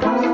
Thank.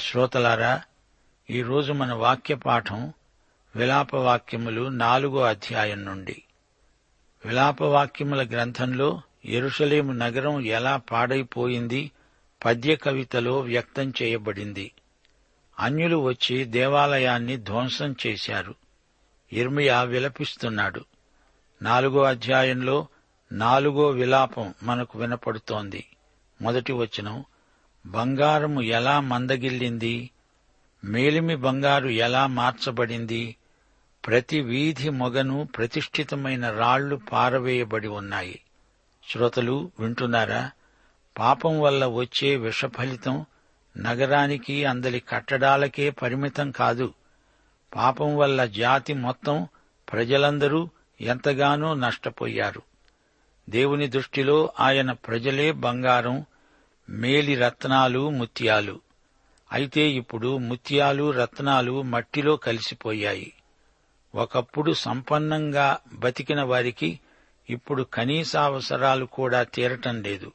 ప్రియ శ్రోతలారా ఈరోజు మన వాక్య పాఠం విలాప వాక్యములు నాలుగో అధ్యాయం నుండి. విలాపవాక్యముల గ్రంథంలో ఎరుషలేము నగరం ఎలా పాడైపోయింది పద్య కవితలో వ్యక్తం చేయబడింది. అన్యులు వచ్చి దేవాలయాన్ని ధ్వంసం చేశారు. ఇర్మియా విలపిస్తున్నాడు. నాలుగో అధ్యాయంలో నాలుగో విలాపం మనకు వినపడుతోంది. మొదటి వచనం బంగారము ఎలా మందగిల్లింది? మేలిమి బంగారు ఎలా మార్చబడింది? ప్రతి వీధి మొగను ప్రతిష్ఠితమైన రాళ్ళు పారవేయబడి ఉన్నాయి. శ్రోతలు వింటున్నారా? పాపం వల్ల వచ్చే విషఫలితం నగరానికి అందలి కట్టడాలకే పరిమితం కాదు. పాపం వల్ల జాతి మొత్తం ప్రజలందరూ ఎంతగానో నష్టపోయారు. దేవుని దృష్టిలో ఆయన ప్రజలే బంగారం మేలి రత్నాలు ముత్యాలు. అయితే ఇప్పుడు ముత్యాలు రత్నాలు మట్టిలో కలిసిపోయాయి. ఒకప్పుడు సంపన్నంగా బతికిన వారికి ఇప్పుడు కనీస అవసరాలు కూడా తీరటం లేదు.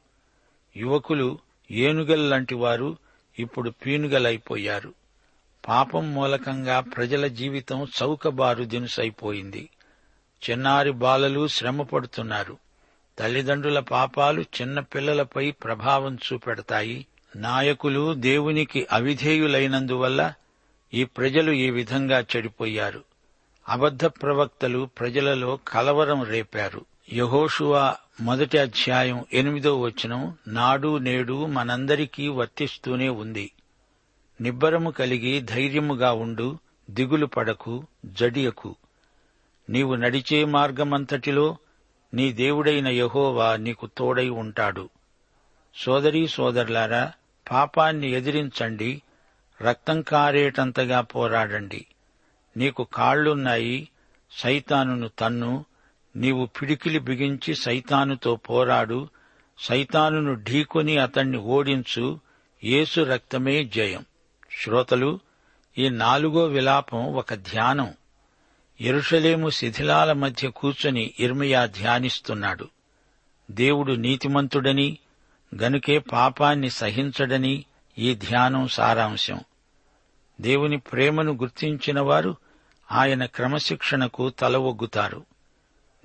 యువకులు ఏనుగల్లాంటి వారు ఇప్పుడు పీనుగలైపోయారు. పాపం మూలకంగా ప్రజల జీవితం చౌకబారు దినుసైపోయింది. చిన్నారి బాలలు శ్రమపడుతున్నారు. తల్లిదండ్రుల పాపాలు చిన్న పిల్లలపై ప్రభావం చూపెడతాయి. నాయకులు దేవునికి అవిధేయులైనందువల్ల ఈ ప్రజలు ఈ విధంగా చెడిపోయారు. అబద్ధ ప్రవక్తలు ప్రజలలో కలవరం రేపారు. యహోషువా మొదటి అధ్యాయం ఎనిమిదో వచనం నాడు నేడు మనందరికీ వర్తిస్తూనే ఉంది. నిబ్బరము కలిగి ధైర్యముగా ఉండు దిగులు పడకు జడియకు. నీవు నడిచే మార్గమంతటిలో నీ దేవుడైన యహోవా నీకు తోడై ఉంటాడు. సోదరీ సోదరులారా పాపాన్ని ఎదిరించండి రక్తం కారేటంతగా పోరాడండి. నీకు కాళ్ళున్నాయి సైతానును తన్ను నీవు పిడికిలి బిగించి సైతానుతో పోరాడు సైతానును ఢీకొని అతణ్ణి ఓడించు యేసు రక్తమే జయం. శ్రోతలు ఈ నాలుగో విలాపం ఒక ధ్యానం. ఎరుషలేము శిథిలాల మధ్య కూర్చొని ఇర్మియా ధ్యానిస్తున్నాడు. దేవుడు నీతిమంతుడని గనుకే పాపాన్ని సహించడని ఈ ధ్యానం సారాంశం. దేవుని ప్రేమను గుర్తించిన వారు ఆయన క్రమశిక్షణకు తల ఒగ్గుతారు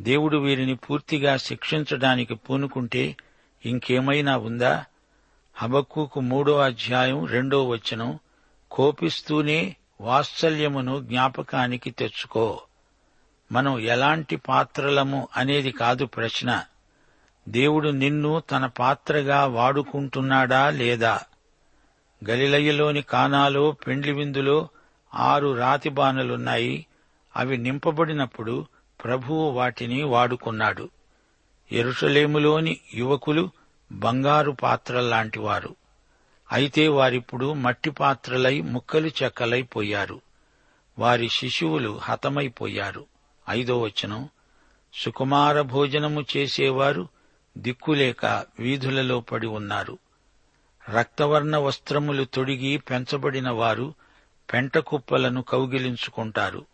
దేవుడు వీరిని పూర్తిగా శిక్షించడానికి పూనుకుంటే ఇంకేమైనా ఉందా? హబక్కుకు మూడో అధ్యాయం రెండో వచనం కోపిస్తూనే వాత్సల్యమును జ్ఞాపకానికి తెచ్చుకో. మనం ఎలాంటి పాత్రలము అనేది కాదు ప్రశ్న. దేవుడు నిన్ను తన పాత్రగా వాడుకుంటున్నాడా లేదా? గలిలయ్యలోని కానాలో పెండ్లి విందులో ఆరు రాతి బాణలున్నాయి. అవి నింపబడినప్పుడు ప్రభువు వాటిని వాడుకున్నాడు. ఎరుషలేములోని యువకులు బంగారు పాత్రల్లాంటివారు. అయితే వారిప్పుడు మట్టి పాత్రలై ముక్కలు చెక్కలైపోయారు వారి శిశువులు హతమైపోయారు ఐదో వచనం. సుకుమార భోజనము చేసేవారు దిక్కులేక వీధులలో పడి ఉన్నారు. రక్తవర్ణ వస్త్రములు తొడిగి పెంచబడిన వారు పెంట కుప్పలను కౌగిలించుకుంటారు.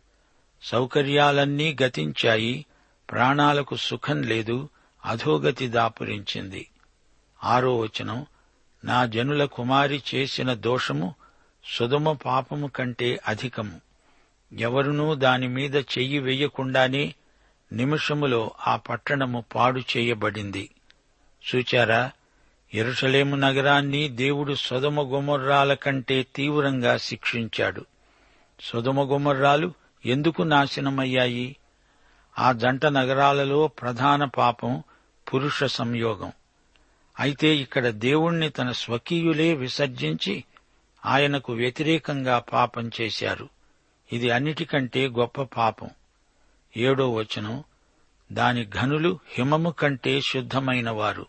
సౌకర్యాలన్నీ గతించాయి. ప్రాణాలకు సుఖం లేదు. అధోగతి దాపురించింది. ఆరో వచనం. నా జనుల కుమారి చేసిన దోషము సుధమ పాపము కంటే అధికము. ఎవరునూ దానిమీద చెయ్యి వెయ్యకుండానే నిమిషములో ఆ పట్టణము పాడు చేయబడింది. చూచారా ఎరుషలేము నగరాన్ని దేవుడు సొదమ గుమర్రాల కంటే తీవ్రంగా శిక్షించాడు. సొదమ గుమర్రాలు ఎందుకు నాశనమయ్యాయి? ఆ జంట నగరాలలో ప్రధాన పాపం పురుష సంయోగం. అయితే ఇక్కడ దేవుణ్ణి తన స్వకీయులే విసర్జించి ఆయనకు వ్యతిరేకంగా పాపం చేశారు. ఇది అన్నిటికంటే గొప్ప పాపం. ఏడో వచనం దాని ఘనులు హిమము కంటే శుద్ధమైన వారు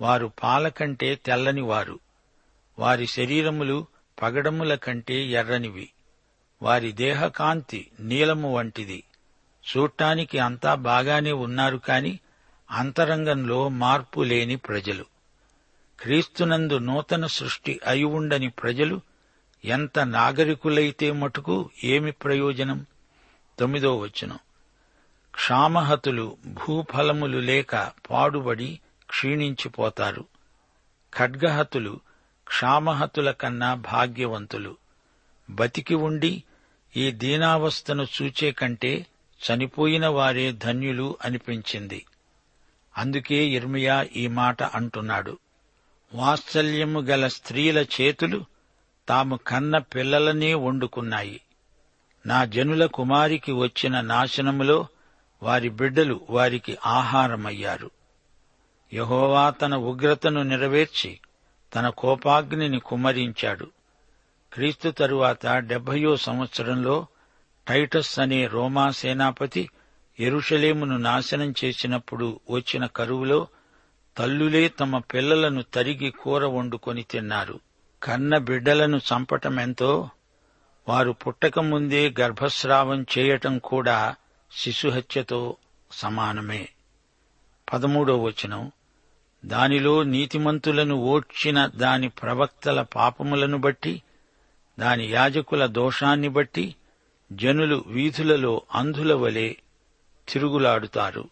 వారు పాల కంటే తెల్లనివారు. వారి శరీరములు పగడముల కంటే ఎర్రనివి. వారి దేహకాంతి నీలము వంటిది. చూడటానికి అంతా బాగానే ఉన్నారు కాని అంతరంగంలో మార్పు లేని ప్రజలు. క్రీస్తునందు నూతన సృష్టి అయి ఉండని ప్రజలు ఎంత నాగరికులైతే మటుకు ఏమి ప్రయోజనం? తొమ్మిదో వచనం. క్షామహతులు భూఫలములు లేక పాడుబడి క్షీణించిపోతారు. ఖడ్గహతులు క్షామహతుల కన్నా భాగ్యవంతులు. బతికి ఉండి ఈ దీనావస్థను చూచే కంటే చనిపోయిన వారే ధన్యులు అనిపించింది. అందుకే ఇర్మియా ఈ మాట అంటున్నాడు. వాత్సల్యము గల స్త్రీల చేతులు తాము కన్న పిల్లలనే వండుకున్నాయి. నా జనుల కుమారికి వచ్చిన నాశనములో వారి బిడ్డలు వారికి ఆహారమయ్యారు. యహోవా తన ఉగ్రతను నెరవేర్చి తన కోపాగ్నిని కుమరించాడు క్రీస్తు తరువాత డెబ్బయో సంవత్సరంలో టైటస్ అనే రోమా సేనాపతి ఎరుషలేమును నాశనం చేసినప్పుడు వచ్చిన కరువులో తల్లులే తమ పిల్లలను తరిగి కూర వండుకొని తిన్నారు. కన్న బిడ్డలను చంపటమెంతో వారు పుట్టకముందే గర్భస్రావం చేయటం కూడా శిశుహత్యతో సమానమే. పదమూడో వచనం. దానిలో నీతిమంతులను ఓడ్చిన దాని ప్రవక్తల పాపములను బట్టి దాని యాజకుల దోషాన్ని బట్టి జనులు వీధులలో అంధుల వలె తిరుగులాడుతారు.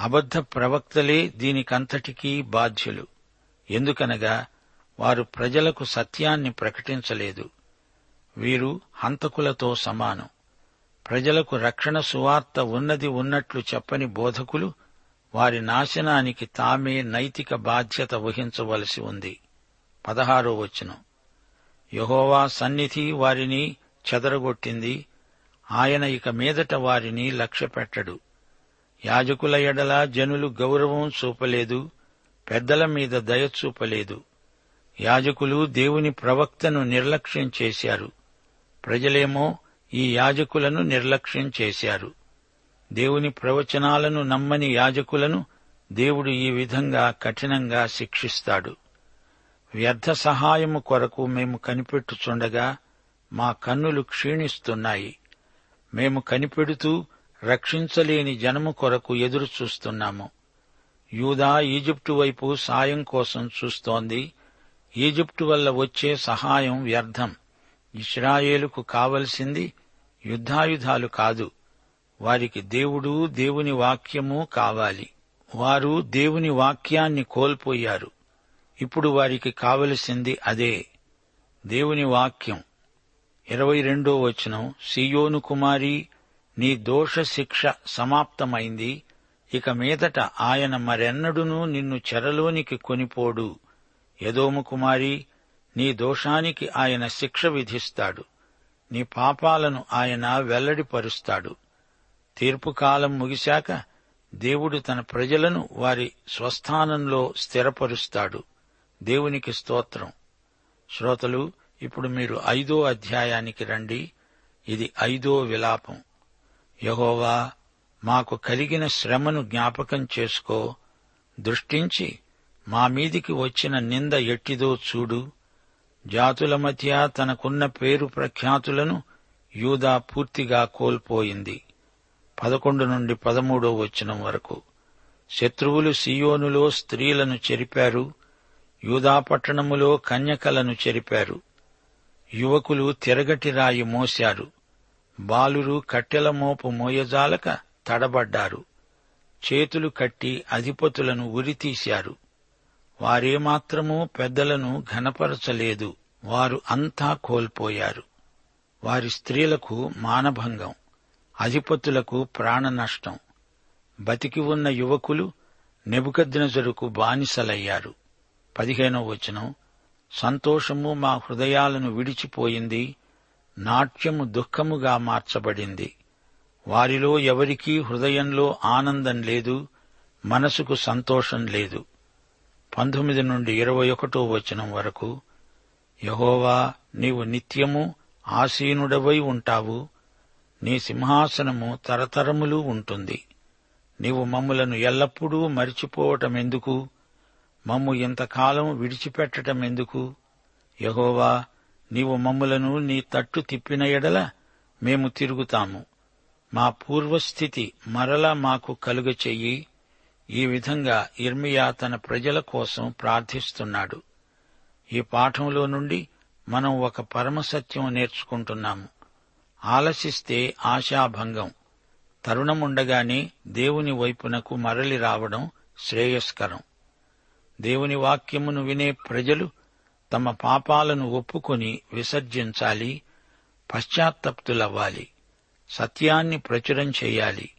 అబద్ధ ప్రవక్తలే దీనికంతటికీ బాధ్యులు. ఎందుకనగా వారు ప్రజలకు సత్యాన్ని ప్రకటించలేదు. వీరు హంతకులతో సమానం. ప్రజలకు రక్షణ సువార్త ఉన్నది ఉన్నట్లు చెప్పని బోధకులు వారి నాశనానికి తామే నైతిక బాధ్యత వహించవలసి ఉంది. పదహారో వచనం. యహోవా సన్నిధి వారిని చెదరగొట్టింది ఆయన ఇక మీదట వారిని లక్ష్యపెట్టడు. యాజకుల ఎడల జనులు గౌరవం చూపలేదు పెద్దల మీద దయ చూపలేదు. యాజకులు దేవుని ప్రవక్తను నిర్లక్ష్యం చేశారు. ప్రజలేమో ఈ యాజకులను నిర్లక్ష్యం చేశారు. దేవుని ప్రవచనాలను నమ్మని యాజకులను దేవుడు ఈ విధంగా కఠినంగా శిక్షిస్తాడు. వ్యర్థ సహాయము కొరకు మేము కనిపెట్టుచుండగా మా కన్నులు క్షీణిస్తున్నాయి. మేము కనిపెడుతూ రక్షించలేని జనము కొరకు ఎదురు చూస్తున్నాము. యూదా ఈజిప్టు వైపు సాయం కోసం చూస్తోంది. ఈజిప్టు వల్ల వచ్చే సహాయం వ్యర్థం. ఇస్రాయేలుకు కావలసింది యుద్ధాయుధాలు కాదు. వారికి దేవుడు దేవుని వాక్యము కావాలి. వారు దేవుని వాక్యాన్ని కోల్పోయారు. ఇప్పుడు వారికి కావలసింది అదే. దేవుని వాక్యం. ఇరవై రెండో వచనం సియోను కుమారి నీ దోష శిక్ష సమాప్తమైంది. ఇక మీదట ఆయన మరెన్నడునూ నిన్ను చెరలోనికి కొనిపోడు. యదోము కుమారి నీ దోషానికి ఆయన శిక్ష విధిస్తాడు. నీ పాపాలను ఆయన వెల్లడిపరుస్తాడు. తీర్పుకాలం ముగిశాక దేవుడు తన ప్రజలను వారి స్వస్థానంలో స్థిరపరుస్తాడు. దేవునికి స్తోత్రం. శ్రోతలు ఇప్పుడు మీరు ఐదో అధ్యాయానికి రండి. ఇది ఐదో విలాపం. యహోవా మాకు కలిగిన శ్రమను జ్ఞాపకం చేసుకో. దృష్టించి మా మీదికి వచ్చిన నింద ఎట్టిదో చూడు. జాతుల మధ్య తనకున్న పేరు ప్రఖ్యాతులను యూదా పూర్తిగా కోల్పోయింది. పదకొండు నుండి పదమూడో వచనం వరకు. శత్రువులు సియోనులో స్త్రీలను చెరిపారు. యూదా పట్టణములో కన్యకలను చెరిపారు. యువకులు తిరగటి రాయి మోశారు. బాలురు కట్టెల మోపు మోయజాలక తడబడ్డారు. చేతులు కట్టి అధిపతులను ఉరితీశారు. వారేమాత్రమూ పెద్దలను ఘనపరచలేదు. వారు అంతా కోల్పోయారు. వారి స్త్రీలకు మానభంగం అధిపతులకు ప్రాణ నష్టం బతికి ఉన్న యువకులు నెబుకద్నజరుకు బానిసలయ్యారు. పదిహేనో వచనం. సంతోషము మా హృదయాలను విడిచిపోయింది నాట్యము దుఃఖముగా మార్చబడింది. వారిలో ఎవరికీ హృదయంలో ఆనందం లేదు మనసుకు సంతోషం లేదు. పంతొమ్మిది నుండి ఇరవై ఒకటో వచనం వరకు యహోవా నీవు నిత్యము ఆసీనుడవై ఉంటావు నీ సింహాసనము తరతరములు ఉంటుంది. నీవు మమ్ములను ఎల్లప్పుడూ మరిచిపోవటమెందుకు? మమ్ము ఇంతకాలం విడిచిపెట్టటమెందుకు యహోవా నీవు మమ్ములను నీ తట్టు తిప్పిన ఎడల మేము తిరుగుతాము. మా పూర్వస్థితి మరలా మాకు కలుగ చెయ్యి. ఈ విధంగా ఇర్మియా తన ప్రజల కోసం ప్రార్థిస్తున్నాడు. ఈ పాఠంలో నుండి మనం ఒక పరమసత్యం నేర్చుకుంటున్నాము. ఆలసిస్తే ఆశాభంగం. తరుణముండగానే దేవుని వైపునకు మరలి రావడం శ్రేయస్కరం. దేవుని వాక్యమును వినే ప్రజలు తమ పాపాలను ఒప్పుకొని విసర్జించాలి పశ్చాత్తప్తులవ్వాలి సత్యాన్ని ప్రచురం చేయాలి.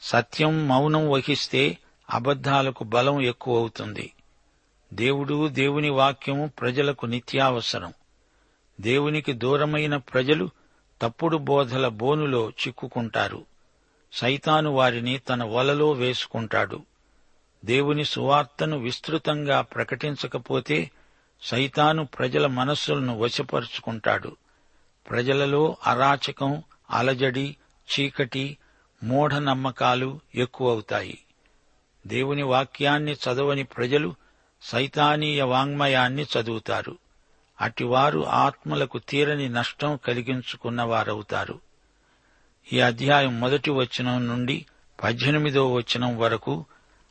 సత్యం మౌనం వహిస్తే అబద్ధాలకు బలం ఎక్కువవుతుంది. దేవుడు దేవుని వాక్యము ప్రజలకు నిత్యావసరం. దేవునికి దూరమైన ప్రజలు తప్పుడు బోధల బోనులో చిక్కుకుంటారు. సైతాను వారిని తన వలలో వేసుకుంటాడు. దేవుని సువార్తను విస్తృతంగా ప్రకటించకపోతే సైతాను ప్రజల మనస్సులను వశపరుచుకుంటాడు. ప్రజలలో అరాచకం అలజడి చీకటి మూఢనమ్మకాలు ఎక్కువవుతాయి. దేవుని వాక్యాన్ని చదవని ప్రజలు సైతానీయ వాంగ్మయాన్ని చదువుతారు. అటివారు ఆత్మలకు తీరని నష్టం కలిగించుకున్నవారవుతారు. ఈ అధ్యాయం మొదటి వచనం నుండి పద్దెనిమిదో వచనం వరకు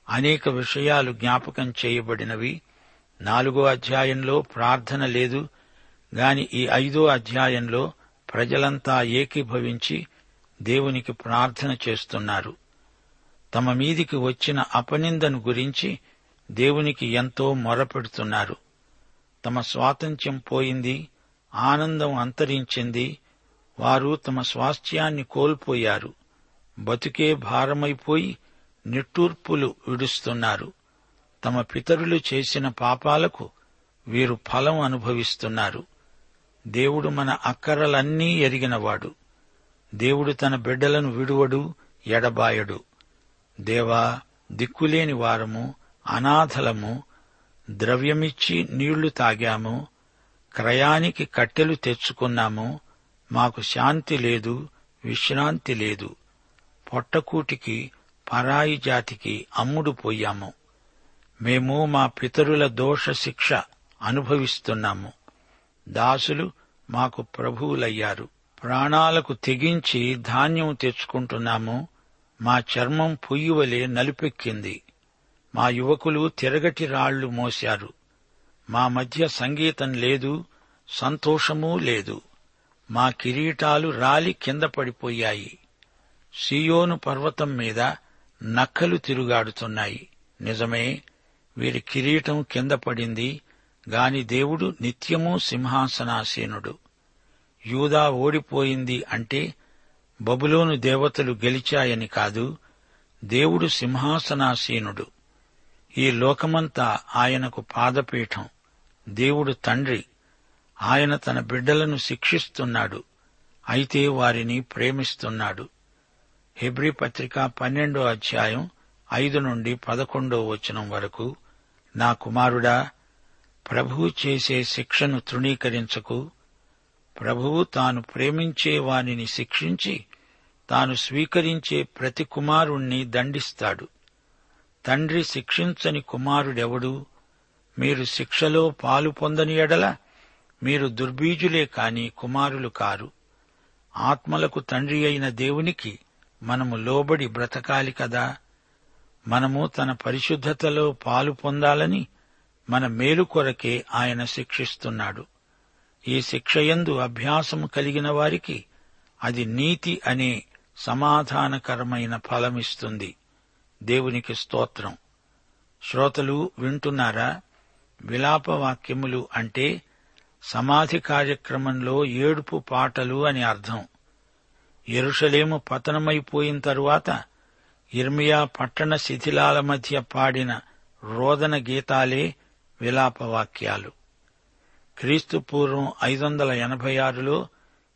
అనేక విషయాలు జ్ఞాపకం చేయబడినవి. నాలుగో అధ్యాయంలో ప్రార్థన లేదు. గాని ఈ ఐదో అధ్యాయంలో ప్రజలంతా ఏకీభవించి దేవునికి ప్రార్థన చేస్తున్నారు. తమ మీదికి వచ్చిన అపనిందను గురించి దేవునికి ఎంతో మొరపెడుతున్నారు. తమ స్వాతంత్ర్యం పోయింది ఆనందం అంతరించింది వారు తమ స్వాస్థ్యాన్ని కోల్పోయారు. బతుకే భారమైపోయి నిట్టూర్పులు విడుస్తున్నారు. తమ పితరులు చేసిన పాపాలకు వీరు ఫలం అనుభవిస్తున్నారు. దేవుడు మన అక్కరలన్నీ ఎరిగినవాడు. దేవుడు తన బిడ్డలను విడువడు ఎడబాయడు. దేవా దిక్కులేని వారము అనాథలము ద్రవ్యమిచ్చి నీళ్ళు తాగాము క్రయానికి కట్టెలు తెచ్చుకున్నాము మాకు శాంతి లేదు విశ్రాంతి లేదు. పొట్టకూటికి పరాయి జాతికి అమ్ముడు పోయాము. మేము మా పితరుల దోష శిక్ష అనుభవిస్తున్నాము. దాసులు మాకు ప్రభువులయ్యారు. ప్రాణాలకు తెగించి ధాన్యం తెచ్చుకుంటున్నాము. మా చర్మం పొయ్యివలే నలుపెక్కింది. మా యువకులు తిరగటి రాళ్ళు మోశారు. మా మధ్య సంగీతం లేదు సంతోషమూ లేదు. మా కిరీటాలు రాలి కింద పడిపోయాయి. సియోను పర్వతం మీద నక్కలు తిరుగాడుతున్నాయి. నిజమే వీరి కిరీటం కింద పడింది గాని దేవుడు నిత్యము సింహాసనాసీనుడు. యూదా ఓడిపోయింది అంటే బబులోను దేవతలు గెలిచాయని కాదు దేవుడు సింహాసనాసీనుడు. ఈ లోకమంతా ఆయనకు పాదపీఠం. దేవుడు తండ్రి. ఆయన తన బిడ్డలను శిక్షిస్తున్నాడు. అయితే వారిని ప్రేమిస్తున్నాడు. హెబ్రి పత్రిక పన్నెండో అధ్యాయం ఐదు నుండి పదకొండో వచనం వరకు నా కుమారుడా ప్రభువు చేసే శిక్షను తృణీకరించకు. ప్రభువు తాను ప్రేమించే వానిని శిక్షించి తాను స్వీకరించే ప్రతి కుమారుణ్ణి దండిస్తాడు. తండ్రి శిక్షించని కుమారుడెవడు? మీరు శిక్షలో పాలు పొందని ఎడల మీరు దుర్బీజులే కాని కుమారులు కారు. ఆత్మలకు తండ్రి అయిన దేవునికి మనము లోబడి బ్రతకాలి కదా. మనము తన పరిశుద్ధతలో పాలు పొందాలని మన మేలు కొరకే ఆయన శిక్షిస్తున్నాడు. ఈ శిక్షయందు అభ్యాసము కలిగిన వారికి అది నీతి అనే సమాధానకరమైన ఫలమిస్తుంది. దేవునికి స్తోత్రం. శ్రోతలు వింటున్నారా? విలాపవాక్యములు అంటే సమాధి కార్యక్రమంలో ఏడుపు పాటలు అని అర్థం. ఎరుషలేము పతనమైపోయిన తరువాత ఇర్మియా పట్టణ శిథిలాల మధ్య పాడిన రోదన గీతాలే విలాపవాక్యాలు. క్రీస్తు పూర్వం ఐదు వందల ఎనభై ఆరులో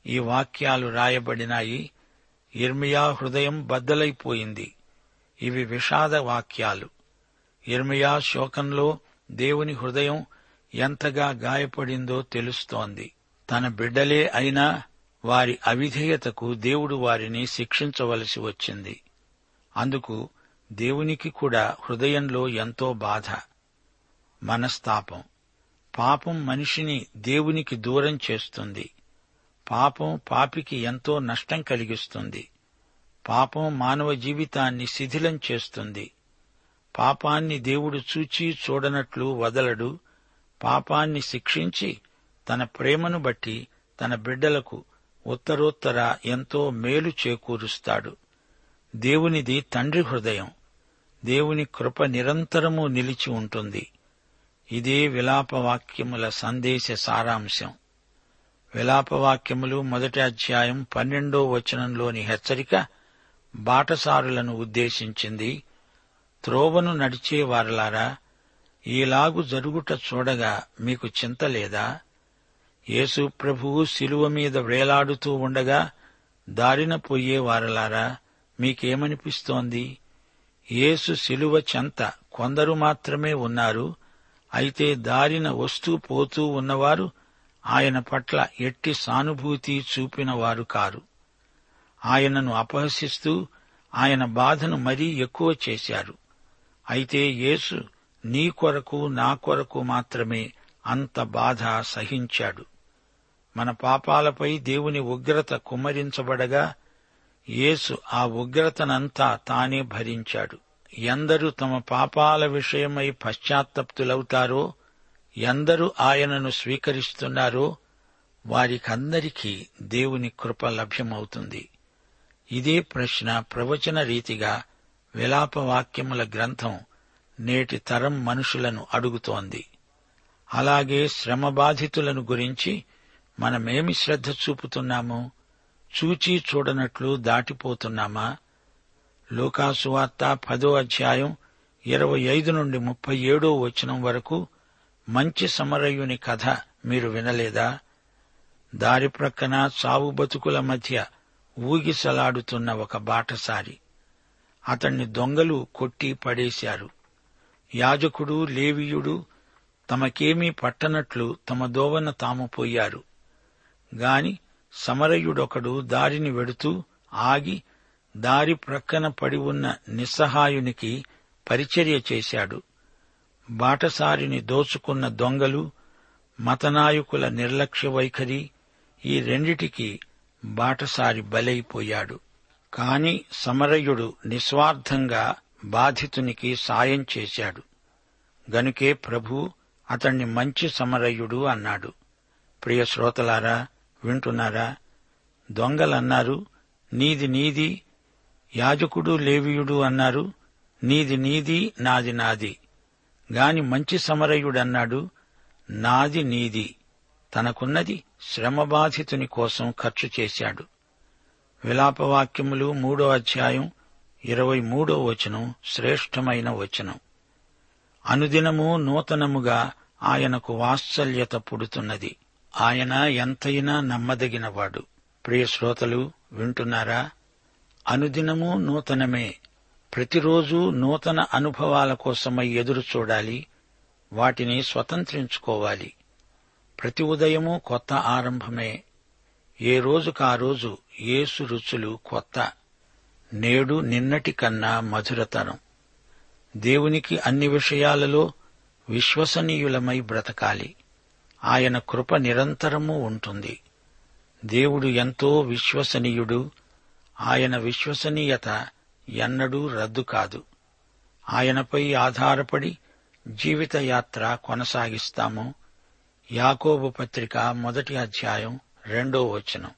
ఈ వాక్యాలు రాయబడినాయి. ఇర్మియా హృదయం బద్దలైపోయింది. ఇవి విషాద వాక్యాలు. ఇర్మియా శోకంలో దేవుని హృదయం ఎంతగా గాయపడిందో తెలుస్తోంది. తన బిడ్డలే అయినా వారి అవిధేయతకు దేవుడు వారిని శిక్షించవలసి వచ్చింది. అందుకు దేవునికి కూడా హృదయంలో ఎంతో బాధ మనస్తాపం. పాపం మనిషిని దేవునికి దూరం చేస్తుంది. పాపం పాపికి ఎంతో నష్టం కలిగిస్తుంది. పాపం మానవ జీవితాన్ని శిథిలం చేస్తుంది. పాపాన్ని దేవుడు చూచి చూడనట్లు వదలడు. పాపాన్ని శిక్షించి తన ప్రేమను బట్టి తన బిడ్డలకు ఉత్తరోత్తర ఎంతో మేలు చేకూరుస్తాడు. దేవునిది తండ్రి హృదయం. దేవుని కృప నిరంతరము నిలిచి ఉంటుంది. ఇదే విలాపవాక్యముల సందేశ సారాంశం. విలాపవాక్యములు మొదటి అధ్యాయం పన్నెండో వచనంలోని హెచ్చరిక బాటసారులను ఉద్దేశించింది. త్రోవను నడిచేవారలారా ఈలాగు జరుగుట చూడగా మీకు చింత లేదా? యేసు ప్రభువు శిలువ మీద వేలాడుతూ ఉండగా దారిన పోయే వారలారా మీకేమనిపిస్తోంది? యేసు శిలువ చెంత కొందరు మాత్రమే ఉన్నారు అయితే దారిన వస్తూ పోతూ ఉన్నవారు ఆయన పట్ల ఎట్టి సానుభూతి చూపినవారు కారు. ఆయనను అపహసిస్తూ ఆయన బాధను మరీ ఎక్కువ చేశారు. అయితే యేసు నీ కొరకు నా కొరకు మాత్రమే అంత బాధ సహించాడు. మన పాపాలపై దేవుని ఉగ్రత కుమ్మరించబడగా యేసు ఆ ఉగ్రతనంతా తానే భరించాడు. ఎందరు తమ పాపాల విషయమై పశ్చాత్తప్తులవుతారో ఎందరూ ఆయనను స్వీకరిస్తున్నారో వారికందరికీ దేవుని కృప లభ్యమవుతుంది. ఇదే ప్రశ్న ప్రవచన రీతిగా విలాపవాక్యముల గ్రంథం నేటి తరం మనుషులను అడుగుతోంది. అలాగే శ్రమబాధితులను గురించి మనమేమి శ్రద్ధ చూపుతున్నాము చూచి చూడనట్లు దాటిపోతున్నామా? లోకాసువార్త పదో అధ్యాయం ఇరవై ఐదు నుండి ముప్పై ఏడో వచనం వరకు మంచి సమరయుని కథ మీరు వినలేదా? దారి ప్రక్కన చావు బతుకుల మధ్య ఊగిసలాడుతున్న ఒక బాటసారి. అతణ్ణి దొంగలు కొట్టి పడేశారు. యాజకుడు లేవీయుడు తమకేమీ పట్టనట్లు తమ దోవన తాము పోయారు. గాని సమరయుడొకడు దారిని వెడుతూ ఆగి దారి ప్రక్కన పడి ఉన్న నిస్సహాయునికి పరిచర్య చేశాడు. బాటసారిని దోచుకున్న దొంగలు మతనాయకుల నిర్లక్ష్య వైఖరి ఈ రెండిటికి బాటసారి బలైపోయాడు. కాని సమరయుడు నిస్వార్థంగా బాధితునికి సాయం చేశాడు. గనుకే ప్రభు అతణ్ణి మంచి సమరయుడు అన్నాడు. ప్రియ శ్రోతలారా వింటున్నారా? దొంగలన్నారు. నీది నీది యాజకుడు లేవియుడు అన్నారు. నీది నీది నాది నాది. గాని మంచి సమరయుడన్నాడు. నాది నీది. తనకున్నది శ్రమబాధితుని కోసం ఖర్చు చేశాడు. విలాపవాక్యములు మూడో అధ్యాయం ఇరవై మూడో వచనం శ్రేష్టమైన వచనం. అనుదినము నూతనముగా ఆయనకు వాత్సల్యత పుడుతున్నది. ఆయన ఎంతైనా నమ్మదగినవాడు. ప్రియ శ్రోతలు వింటున్నారా? అనుదినము నూతనమే. ప్రతిరోజు నూతన అనుభవాల కోసమై ఎదురు చూడాలి. వాటిని స్వతంత్రించుకోవాలి. ప్రతి ఉదయము కొత్త ఆరంభమే. ఏ రోజుకా రోజు ఏసు రుచులు కొత్త. నేడు నిన్నటి కన్నా మధురతరం. దేవునికి అన్ని విషయాలలో విశ్వసనీయులమై బ్రతకాలి. ఆయన కృప నిరంతరము ఉంటుంది. దేవుడు ఎంతో విశ్వసనీయుడు. ఆయన విశ్వసనీయత ఎన్నడూ రద్దు కాదు. ఆయనపై ఆధారపడి జీవితయాత్ర కొనసాగిస్తాము. యాకోబు పత్రిక మొదటి అధ్యాయం రెండో వచనం.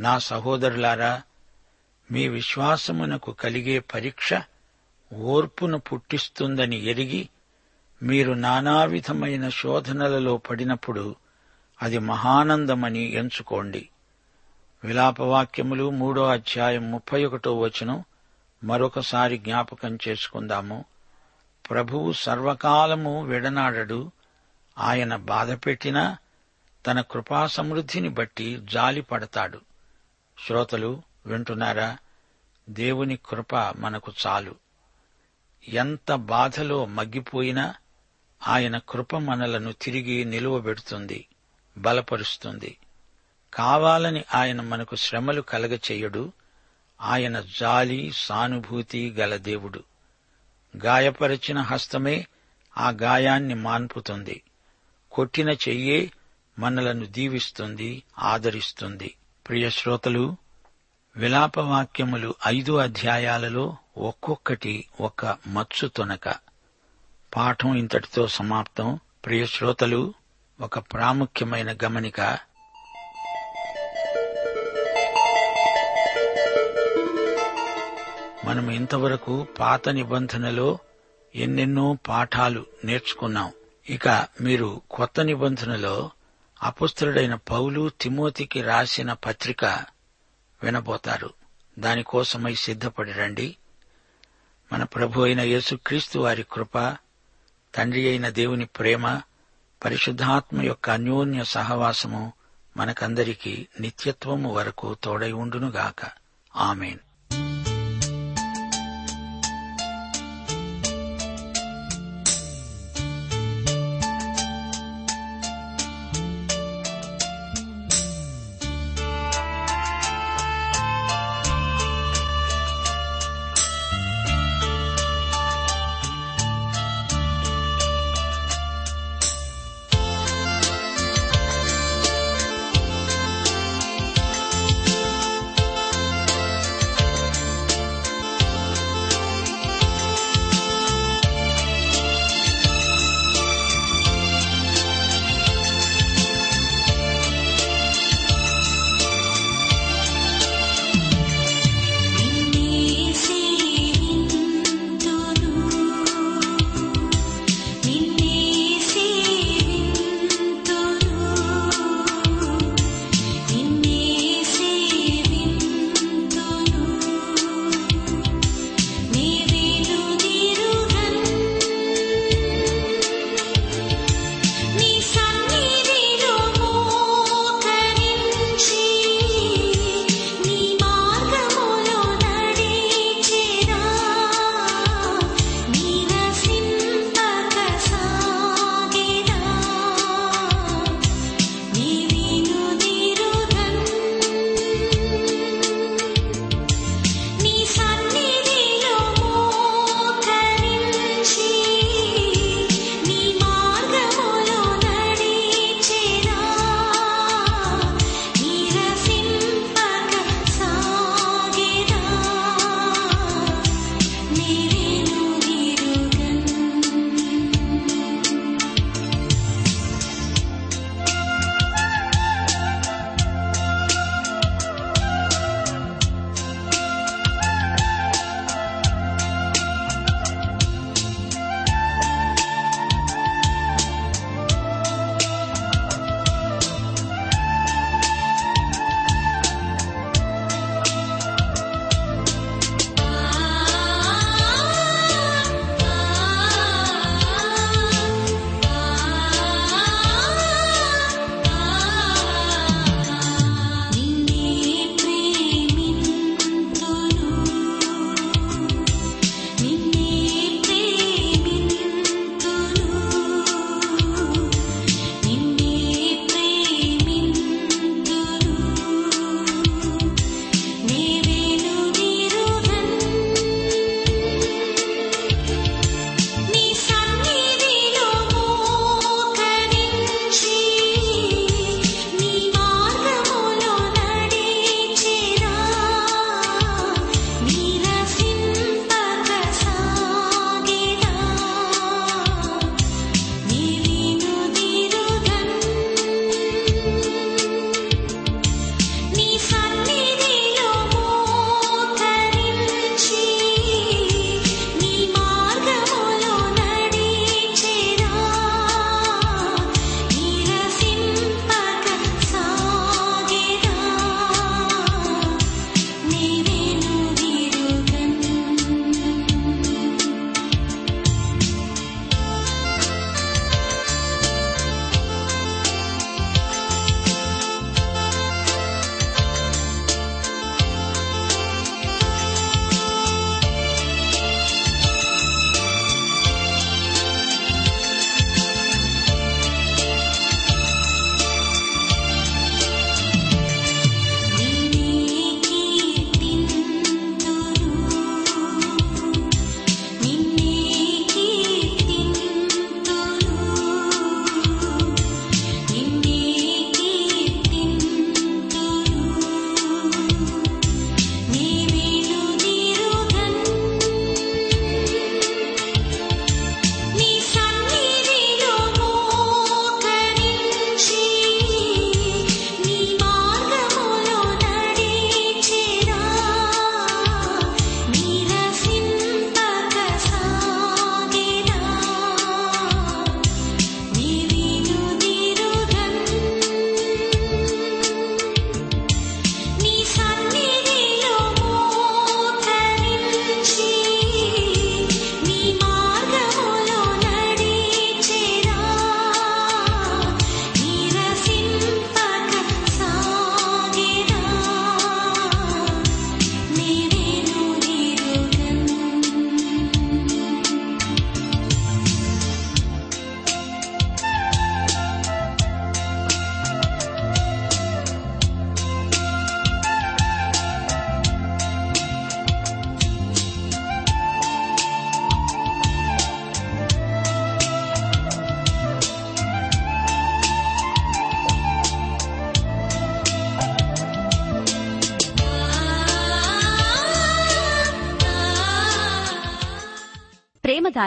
నా సహోదరులారా మీ విశ్వాసమునకు కలిగే పరీక్ష ఓర్పును పుట్టిస్తుందని ఎరిగి మీరు నానావిధమైన శోధనలలో పడినప్పుడు అది మహానందమని ఎంచుకోండి. విలాపవాక్యములు మూడో అధ్యాయం ముప్పై ఒకటో వచనం మరొకసారి జ్ఞాపకం చేసుకుందాము. ప్రభువు సర్వకాలము విడనాడడు. ఆయన బాధపెట్టినా తన కృపా సమృద్ధిని బట్టి జాలి పడతాడు. శ్రోతలు వింటున్నారా? దేవుని కృప మనకు చాలు. ఎంత బాధలో మగ్గిపోయినా ఆయన కృప మనలను తిరిగి నిలువబెడుతుంది బలపరుస్తుంది. కావాలని ఆయన మనకు శ్రమలు కలగచేయడు ఆయన జాలి సానుభూతి గల దేవుడు. గాయపరిచిన హస్తమే ఆ గాయాన్ని మాన్పుతుంది. కొట్టిన చెయ్యే మనలను దీవిస్తుంది ఆదరిస్తుంది. ప్రియ శ్రోతలు విలాపవాక్యములు ఐదు అధ్యాయాలలో ఒక్కొక్కటి ఒక మత్సు తొనక. పాఠం ఇంతటితో సమాప్తం. ప్రియ శ్రోతలు ఒక ప్రాముఖ్యమైన గమనిక. మనం ఇంతవరకు పాత నిబంధనలో ఎన్నెన్నో పాఠాలు నేర్చుకున్నాం. ఇక మీరు కొత్త నిబంధనలో అపుస్తుడైన పౌలు తిమోతికి రాసిన పత్రిక వినబోతారు. దానికోసమై సిద్ధపడి రండి. మన ప్రభు అయిన యేసుక్రీస్తు వారి కృప తండ్రి అయిన దేవుని ప్రేమ పరిశుద్ధాత్మ యొక్క అన్యోన్య సహవాసము మనకందరికీ నిత్యత్వము వరకు తోడై ఉండునుగాక. ఆమెన్.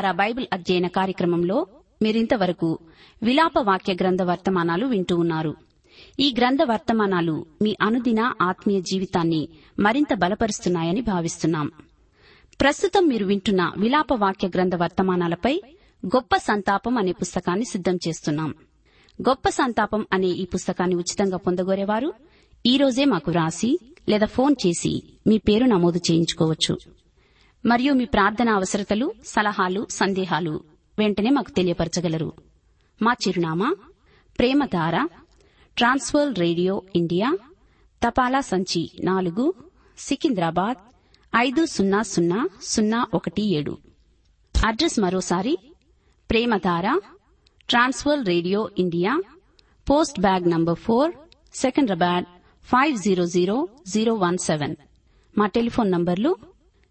ద్వారా బైబిల్ అధ్యయన కార్యక్రమంలో మీరింతవరకు విలాప వాక్య గ్రంథ వర్తమానాలు వింటూ ఉన్నారు. ఈ గ్రంథ వర్తమానాలు మీ అనుదిన ఆత్మీయ జీవితాన్ని మరింత బలపరుస్తున్నాయని భావిస్తున్నాం. ప్రస్తుతం మీరు వింటున్న విలాప వాక్య గ్రంథ వర్తమానాలపై గొప్ప సంతాపం అనే పుస్తకాన్ని సిద్దం చేస్తున్నాం. గొప్ప సంతాపం అనే ఈ పుస్తకాన్ని ఉచితంగా పొందగోరేవారు ఈ రోజే మాకు వ్రాసి లేదా ఫోన్ చేసి మీ పేరు నమోదు చేయించుకోవచ్చు. మరియు మీ ప్రార్థన అవసరతలు సలహాలు సందేహాలు వెంటనే మాకు తెలియపరచగలరు. మా చిరునామా ప్రేమధార ట్రాన్స్వర్ రేడియో ఇండియా తపాలా సంచి నాలుగు సికింద్రాబాద్ ఐదు సున్నా సున్నా సున్నా ఒకటి ఏడు. అడ్రస్ మరోసారి Premadhara Trans World radio India post bag number four Secunderabad five zero zero zero one seven. మా టెలిఫోన్ నంబర్లు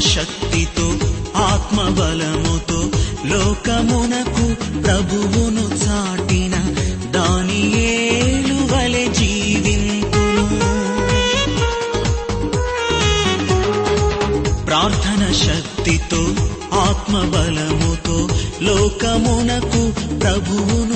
శక్తితో ఆత్మబలముతో లోకమునకు ప్రభువును చాటిన దాని ఏలువలె జీవింపును. ప్రార్థన శక్తితో ఆత్మబలముతో లోకమునకు ప్రభువును